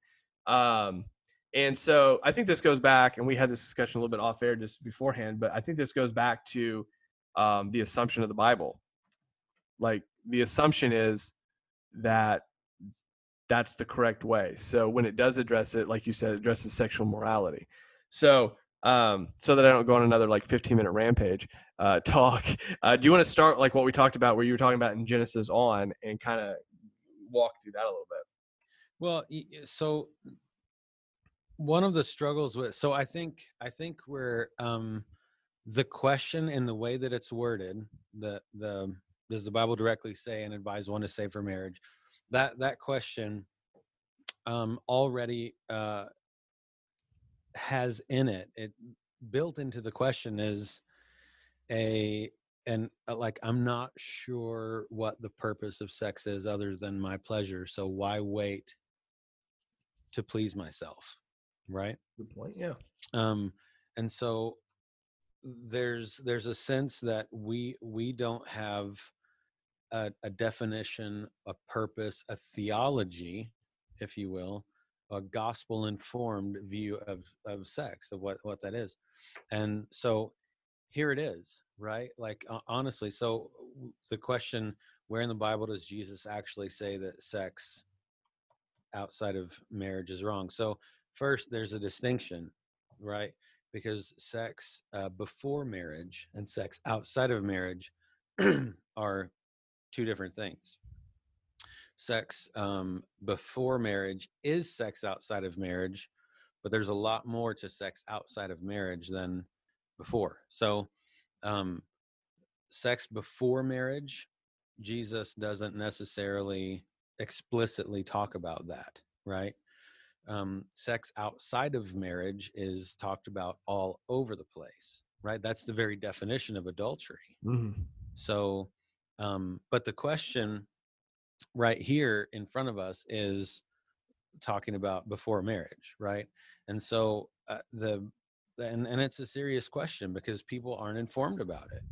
Um, and so I think this goes back, and we had this discussion a little bit off air just beforehand, but I think this goes back to um, the assumption of the Bible. Like the assumption is that that's the correct way. So when it does address it, like you said, it addresses sexual morality. So um, so that I don't go on another like 15 minute rampage uh, <laughs> talk. Uh, do you want to start like what we talked about, where you were talking about in Genesis on, and kind of walk through that a little bit? Well, so one of the struggles with so I think I think we're um, the question and the way that it's worded, the the does the bible directly say and advise one to save for marriage that that question um already uh has in it it built into the question is a and uh, like i'm not sure what the purpose of sex is other than my pleasure so why wait to please myself right Good point. Yeah. um and so there's there's a sense that we we don't have a, a definition a purpose a theology if you will a gospel informed view of of sex of what what that is. And so here it is right? Like honestly so the question where in the bible does jesus actually say that sex outside of marriage is wrong? So first there's a distinction right? Because sex uh, before marriage and sex outside of marriage <clears throat> are two different things. Sex um, before marriage is sex outside of marriage but there's a lot more to sex outside of marriage than before. So um, sex before marriage jesus doesn't necessarily explicitly talk about that right? Um, sex outside of marriage is talked about all over the place right? That's the very definition of adultery. Mm-hmm. so um, but the question right here in front of us is talking about before marriage right? And so uh, the and, and it's a serious question because people aren't informed about it.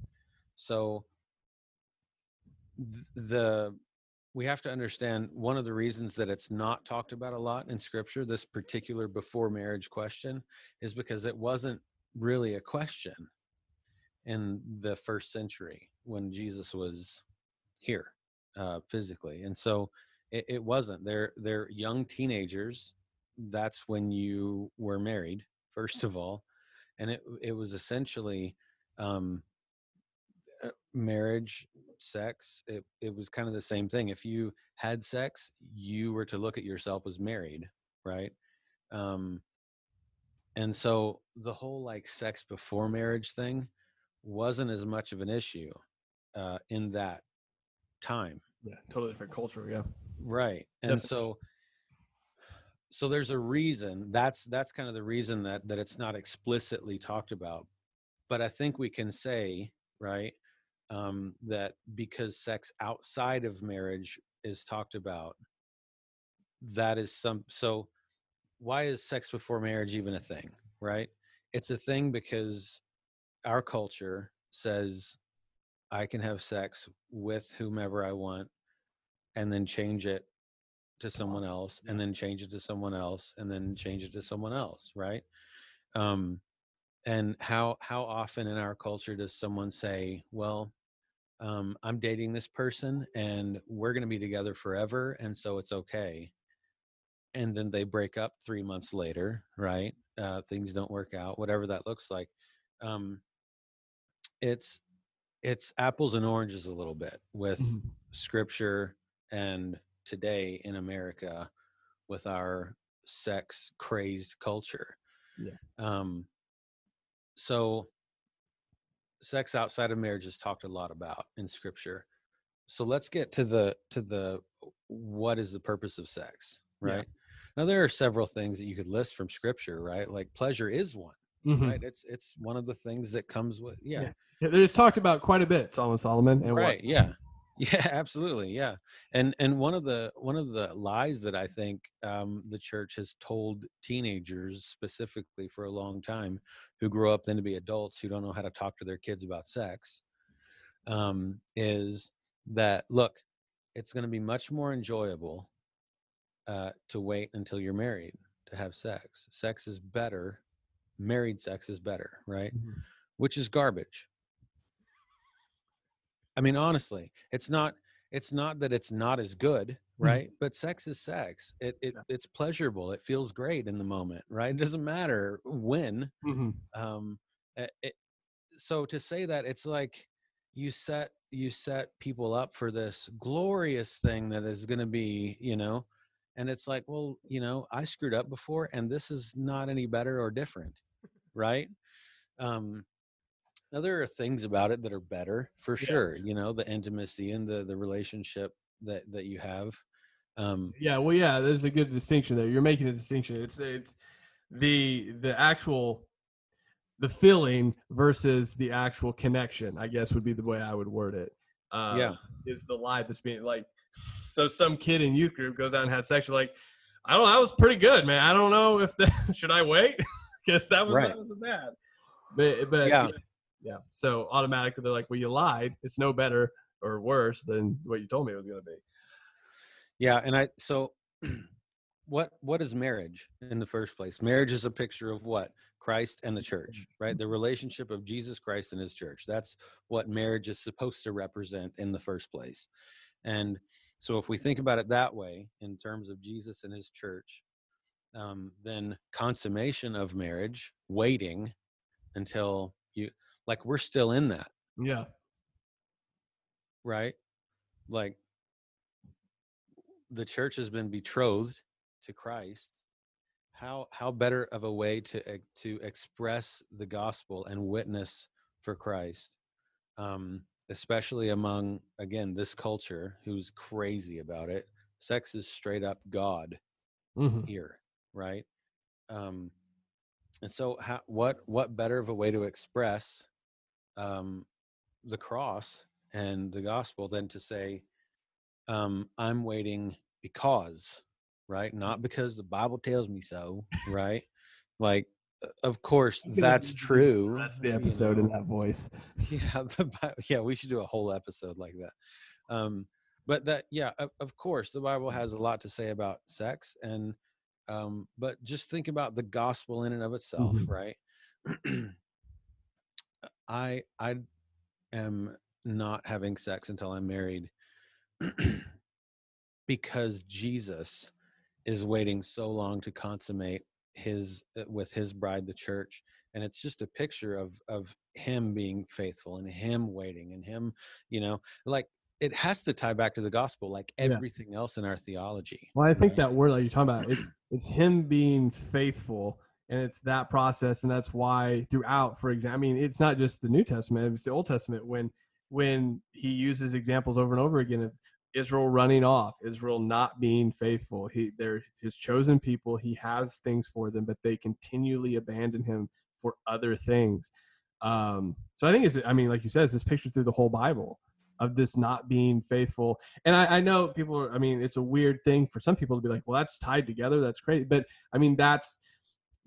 So the we have to understand one of the reasons that it's not talked about a lot in scripture this particular before marriage question is because it wasn't really a question in the first century when jesus was here uh, physically and so it, it wasn't. They're they're young teenagers. That's when you were married first of all and it it was essentially um uh, marriage sex it, it was kind of the same thing. If you had sex you were to look at yourself as married right? Um and so the whole like sex before marriage thing wasn't as much of an issue uh in that time Yeah. Totally different culture. Yeah. right and Definitely. so so there's a reason that's that's kind of the reason that that it's not explicitly talked about but i think we can say right um that because sex outside of marriage is talked about that is some so why is sex before marriage even a thing right it's a thing because our culture says i can have sex with whomever i want and then change it to someone else and then change it to someone else and then change it to someone else right? Um and how how often in our culture does someone say well um i'm dating this person and we're going to be together forever and so it's okay and then they break up 3 months later right? Uh things don't work out whatever that looks like um it's it's apples and oranges a little bit with Mhm. scripture and today in America with our sex crazed culture. Yeah. Um so sex outside of marriage is talked a lot about in scripture. So let's get to the to the what is the purpose of sex, Yeah. right? Now there are several things that you could list from scripture, right? Like pleasure is one, Mhm. right? It's it's one of the things that comes with yeah. Yeah. Yeah, There's talked about quite a bit, Solomon Solomon, and what- right yeah <laughs> yeah absolutely yeah and and one of the one of the lies that i think um the church has told teenagers specifically for a long time who grow up then to be adults who don't know how to talk to their kids about sex um is that look it's going to be much more enjoyable uh to wait until you're married to have sex sex is better married sex is better right Mhm. which is garbage. I mean, honestly, it's not it's not that it's not as good, right? But sex is sex. It, it Yeah. it's pleasurable. It feels great in the moment, right? It doesn't matter when. Mhm. Um, eh, it, so to say that it's like you set you set people up for this glorious thing that is going to be, you know, and it's like, well, you know, I screwed up before, and this is not any better or different, right? Um, Now there are things about it that are better for yeah. sure. You know, the intimacy and the the relationship that that you have. Um, yeah, well, yeah, there's a good distinction there. You're making a distinction. It's it's the the actual the feeling versus the actual connection. I guess would be the way I would word it. Um, yeah, is the lie that's being like. So some kid in youth group goes out and has sex. You're like, I don't know. That was pretty good, man. I don't know if that <laughs> should I wait <laughs> because that was right. that was bad. But but yeah. yeah. So automatically they're like, well, you lied. It's no better or worse than what you told me it was going to be. Yeah, and I so <clears throat> what what is marriage in the first place? Marriage is a picture of what? Christ and the church, right? The relationship of Jesus Christ and his church. That's what marriage is supposed to represent in the first place. And so if we think about it that way in terms of Jesus and his church, um, then consummation of marriage, waiting until you like we're still in that. Yeah. Right? Like the church has been betrothed to Christ. How how better of a way to to express the gospel and witness for Christ, um, especially among again this culture who's crazy about it. Sex is straight up God mm-hmm. here, right? Um, and so, how, what what better of a way to express um, the cross and the gospel than to say, um, "I'm waiting because," right? Not because the Bible tells me so, right? like, of course, that's true. That's the episode you know. in that voice. <laughs> Yeah, the, yeah, we should do a whole episode like that. Um, but that, yeah, of, of course, the Bible has a lot to say about sex and um, but just think about the gospel in and of itself, mm-hmm. right? <clears throat> I I am not having sex until I'm married <clears throat> because Jesus is waiting so long to consummate his uh, with his bride the church and it's just a picture of of him being faithful and him waiting and him you know like it has to tie back to the gospel like everything yeah. else in our theology well i think right? that word like you're talking about it's <clears throat> it's him being faithful and it's that process and that's why throughout for example i mean it's not just the new testament it's the old testament when when he uses examples over and over again of israel running off israel not being faithful he they're his chosen people he has things for them but they continually abandon him for other things um so i think it's i mean like you said it's this picture through the whole bible of this not being faithful. And I, I know people are, I mean, it's a weird thing for some people to be like, well, that's tied together. That's crazy. But I mean, that's,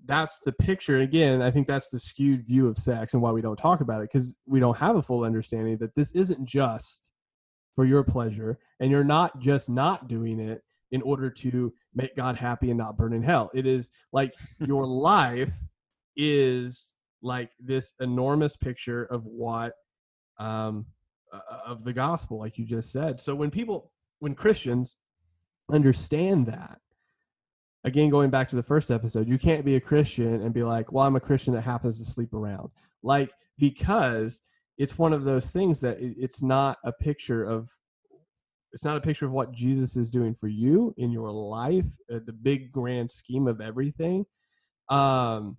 that's the picture. Again, I think that's the skewed view of sex and why we don't talk about it because we don't have a full understanding that this isn't just for your pleasure and you're not just not doing it in order to make God happy and not burn in hell. It is like your <laughs> life is like this enormous picture of what um, of the gospel, like you just said. So when people, when Christians understand that, again, going back to the first episode, you can't be a Christian and be like, well, I'm a Christian that happens to sleep around. Like, because it's one of those things that it's not a picture of it's not a picture of what Jesus is doing for you in your life, uh, the big grand scheme of everything. Um,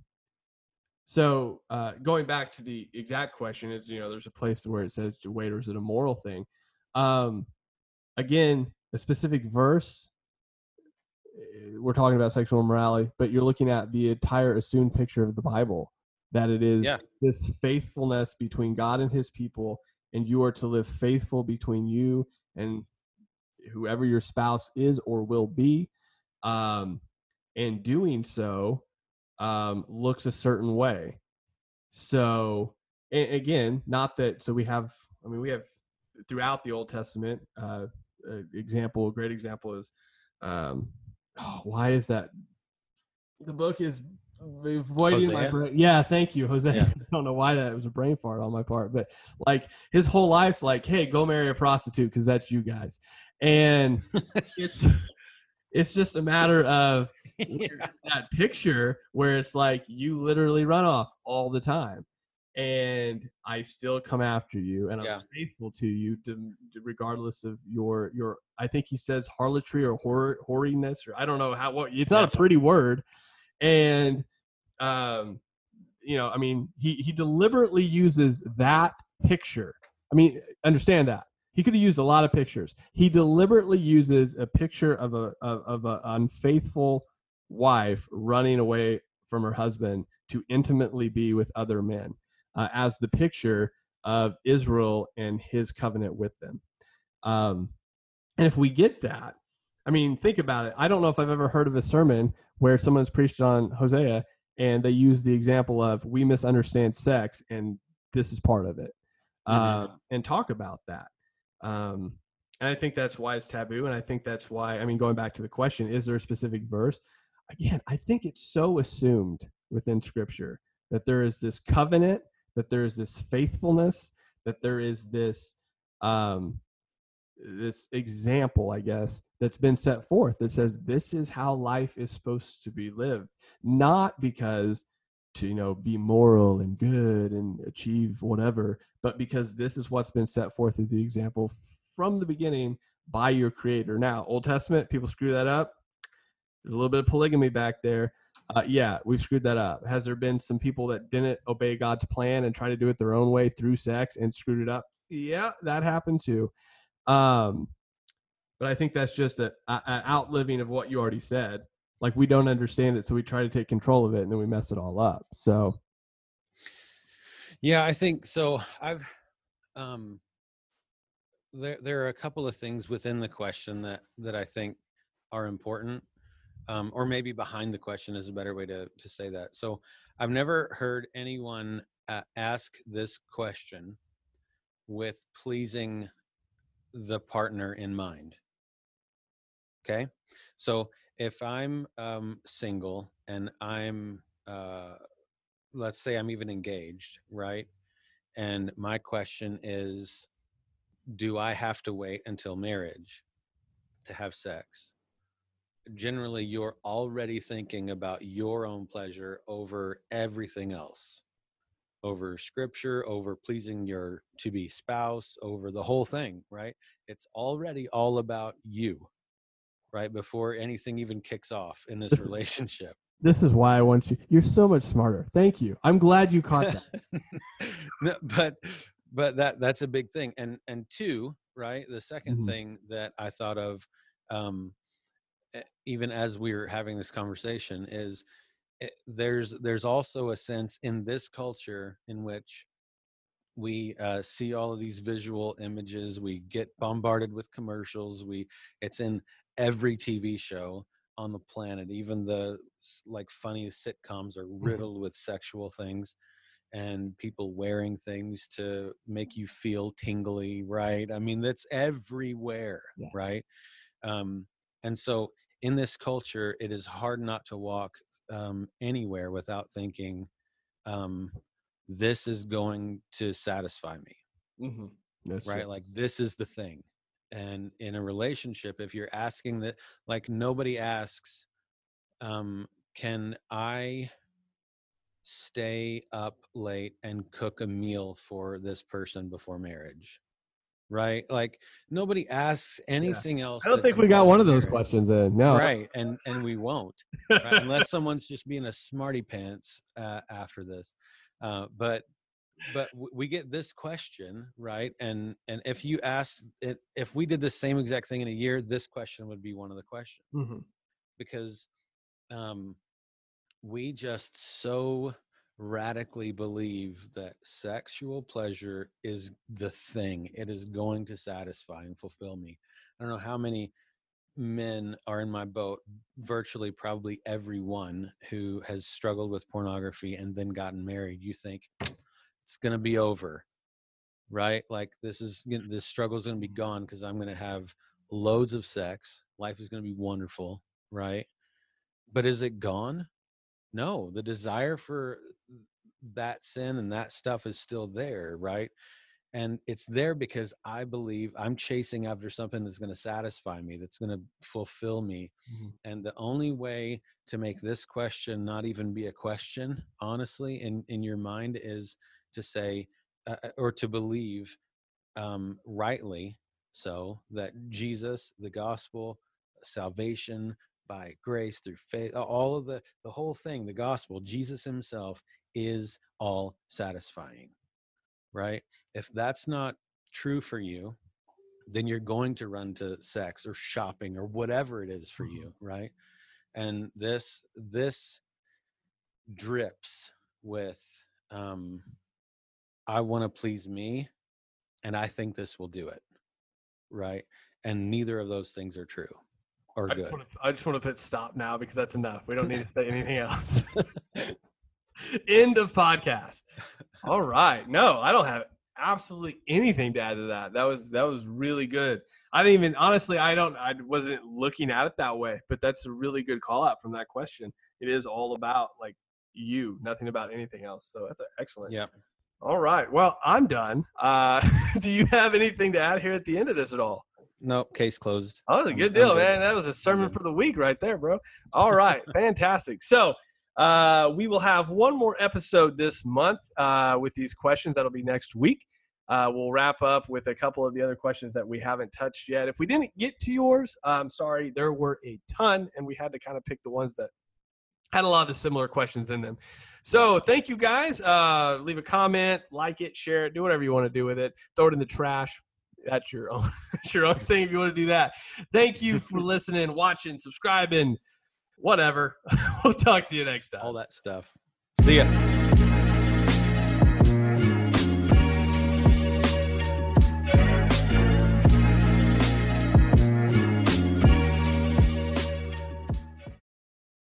so uh, going back to the exact question is, you know, there's a place where it says wait, or is it a moral thing? Um, again, a specific verse. Eh, we're talking about sexual immorality, but you're looking at the entire assumed picture of the Bible. That it is yeah. this faithfulness between God and His people, and you are to live faithful between you and whoever your spouse is or will be. Um, and doing so, um, looks a certain way. So again, not that. So we have. I mean, we have throughout the Old Testament. Uh, example, a great example is. Um, oh, why is that? The book is avoiding my brain. Yeah, thank you, Jose. Yeah. <laughs> I don't know why that was a brain fart on my part, but like his whole life's like, hey, go marry a prostitute because that's you guys, and <laughs> it's it's just a matter of yeah. <laughs> that picture where it's like you literally run off all the time and I still come after you and I'm yeah. faithful to you to, regardless of your your I think he says harlotry or hor- or I don't know how what it's not a pretty word and um you know, I mean, he he deliberately uses that picture. I mean, understand that he could have used a lot of pictures. He deliberately uses a picture of a of, of an unfaithful wife running away from her husband to intimately be with other men uh, as the picture of Israel and his covenant with them. Um, and if we get that, I mean, think about it. I don't know if I've ever heard of a sermon where someone's preached on Hosea and they use the example of we misunderstand sex and this is part of it mm-hmm. uh, and talk about that. Um, and I think that's why it's taboo. And I think that's why, I mean, going back to the question, is there a specific verse? Again, I think it's so assumed within scripture that there is this covenant, that there is this faithfulness, that there is this um, this example, I guess, that's been set forth that says this is how life is supposed to be lived, not because to you know be moral and good and achieve whatever, but because this is what's been set forth as the example from the beginning by your creator. Now, Old Testament, people screw that up. There's a little bit of polygamy back there. Uh, yeah, we've screwed that up. Has there been some people that didn't obey God's plan and try to do it their own way through sex and screwed it up? Yeah, that happened too. Um, but I think that's just a, a, an outliving of what you already said. Like we don't understand it, so we try to take control of it, and then we mess it all up. So, yeah, I think so. I've um, there there are a couple of things within the question that that I think are important, um, or maybe behind the question is a better way to to say that. So, I've never heard anyone uh, ask this question with pleasing the partner in mind. Okay. So if I'm um, single and I'm, uh, let's say I'm even engaged, right? And my question is, do I have to wait until marriage to have sex? Generally, you're already thinking about your own pleasure over everything else over scripture, over pleasing your to be spouse, over the whole thing, right? It's already all about you, right? Before anything even kicks off in this, this relationship. This is why I want you. You're so much smarter. Thank you. I'm glad you caught that. <laughs> no, but but that that's a big thing. And and two, right? The 2nd mm-hmm. thing that I thought of um even as we're having this conversation is Eh, there's there's also a sense in this culture in which we uh, see all of these visual images we get bombarded with commercials we it's in every tv show on the planet even the like funny sitcoms are mm-hmm. riddled with sexual things and people wearing things to make you feel tingly right i mean that's everywhere yeah. right um and so in this culture, it is hard not to walk um, anywhere without thinking, um, this is going to satisfy me. Mm-hmm. right? True. Like, this is the thing. And in a relationship, if you're asking that, like, nobody asks, um, can I stay up late and cook a meal for this person before marriage? Right? Like nobody asks anything yeah. else. I don't think we got one of those questions in. No, right, and and we won't, right? unless <laughs> someone's just being a smarty pants uh, after this. Uh, but but we get this question right and and if you ask it if we did the same exact thing in a year this question would be one of the questions mm-hmm. because um we just so radically believe that sexual pleasure is the thing. It is going to satisfy and fulfill me. I don't know how many men are in my boat, virtually probably everyone who has struggled with pornography and then gotten married. You think it's going to be over, right? Like this is this struggle is going to be mm-hmm. gone because I'm going to have loads of sex. Life is going to be wonderful, right? But is it gone? No, the desire for that sin and that stuff is still there, right? And it's there because I believe I'm chasing after something that's going to satisfy me, that's going to fulfill me. Mm-hmm. And the only way to make this question not even be a question, honestly, in, in your mind is to say, uh, uh or to believe um, rightly so that Jesus, the gospel, salvation by grace through faith, all of the, the whole thing, the gospel, Jesus himself is all satisfying, right? If that's not true for you, then you're going to run to sex or shopping or whatever it is for Mhm. you, right? And this this drips with um I want to please me and I think this will do it. Right? And neither of those things are true or I good. just, want to, I just want to put stop now because that's enough. We don't need to say anything else. <laughs> End of podcast. All right. No, I don't have absolutely anything to add to that. That was that was really good. I didn't even honestly. I don't. I wasn't looking at it that way. But that's a really good call out from that question. It is all about like you, nothing about anything else. So that's excellent. Yeah. All right. Well, I'm done. Uh, <laughs> do you have anything to add here at the end of this at all? Nope, case closed. Oh, that's a I'm- good deal, man. That was a sermon for the week right there, bro. All right, fantastic. So uh, we will have one more episode this month uh, with these questions. That'll be next week. Uh, we'll wrap up with a couple of the other questions that we haven't touched yet. If we didn't get to yours, I'm sorry. There were a ton, and we had to kind of pick the ones that had a lot of the similar questions in them. So thank you guys. Uh, leave a comment, like it, share it, do whatever you want to do with it. Throw it in the trash. That's your own, <laughs> that's your own thing if you want to do that. Thank you for <laughs> listening, watching, subscribing, whatever. <laughs> we'll talk to you next time. All that stuff. See ya.